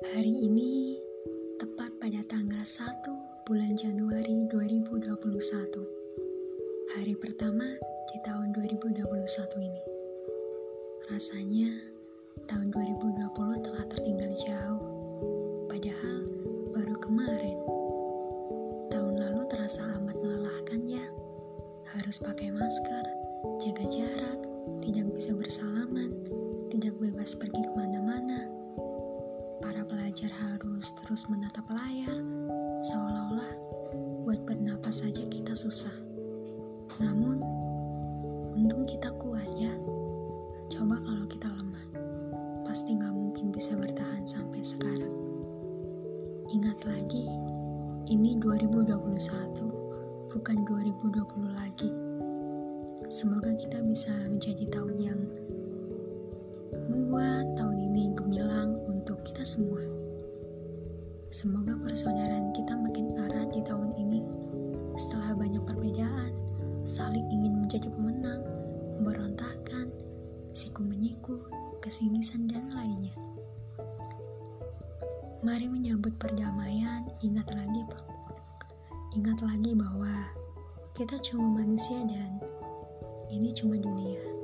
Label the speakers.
Speaker 1: Hari ini tepat pada tanggal 1 bulan Januari 2021. Hari pertama di tahun 2021 ini. Rasanya tahun 2020 telah tertinggal jauh. Padahal baru kemarin. Tahun lalu terasa amat melelahkan ya. Harus pakai masker, jaga jarak, tidak bisa bersalaman, tidak bebas pergi Para pelajar harus terus menatap layar Seolah-olah buat bernapas saja kita susah. Namun, untung kita kuat ya. Coba kalau kita lemah, pasti nggak mungkin bisa bertahan sampai sekarang. Ingat lagi, ini 2021, bukan 2020 lagi. Semoga kita bisa menjadi tahun yang membuat tahun ini gemilang untuk kita semua. Semoga persaudaraan kita makin erat di tahun ini. Setelah banyak perbedaan, saling ingin menjadi pemenang, memberontakan, siku menyiku, kesinisan dan lainnya. Mari menyambut perdamaian, ingat lagi. Ingat lagi bahwa kita cuma manusia dan ini cuma dunia.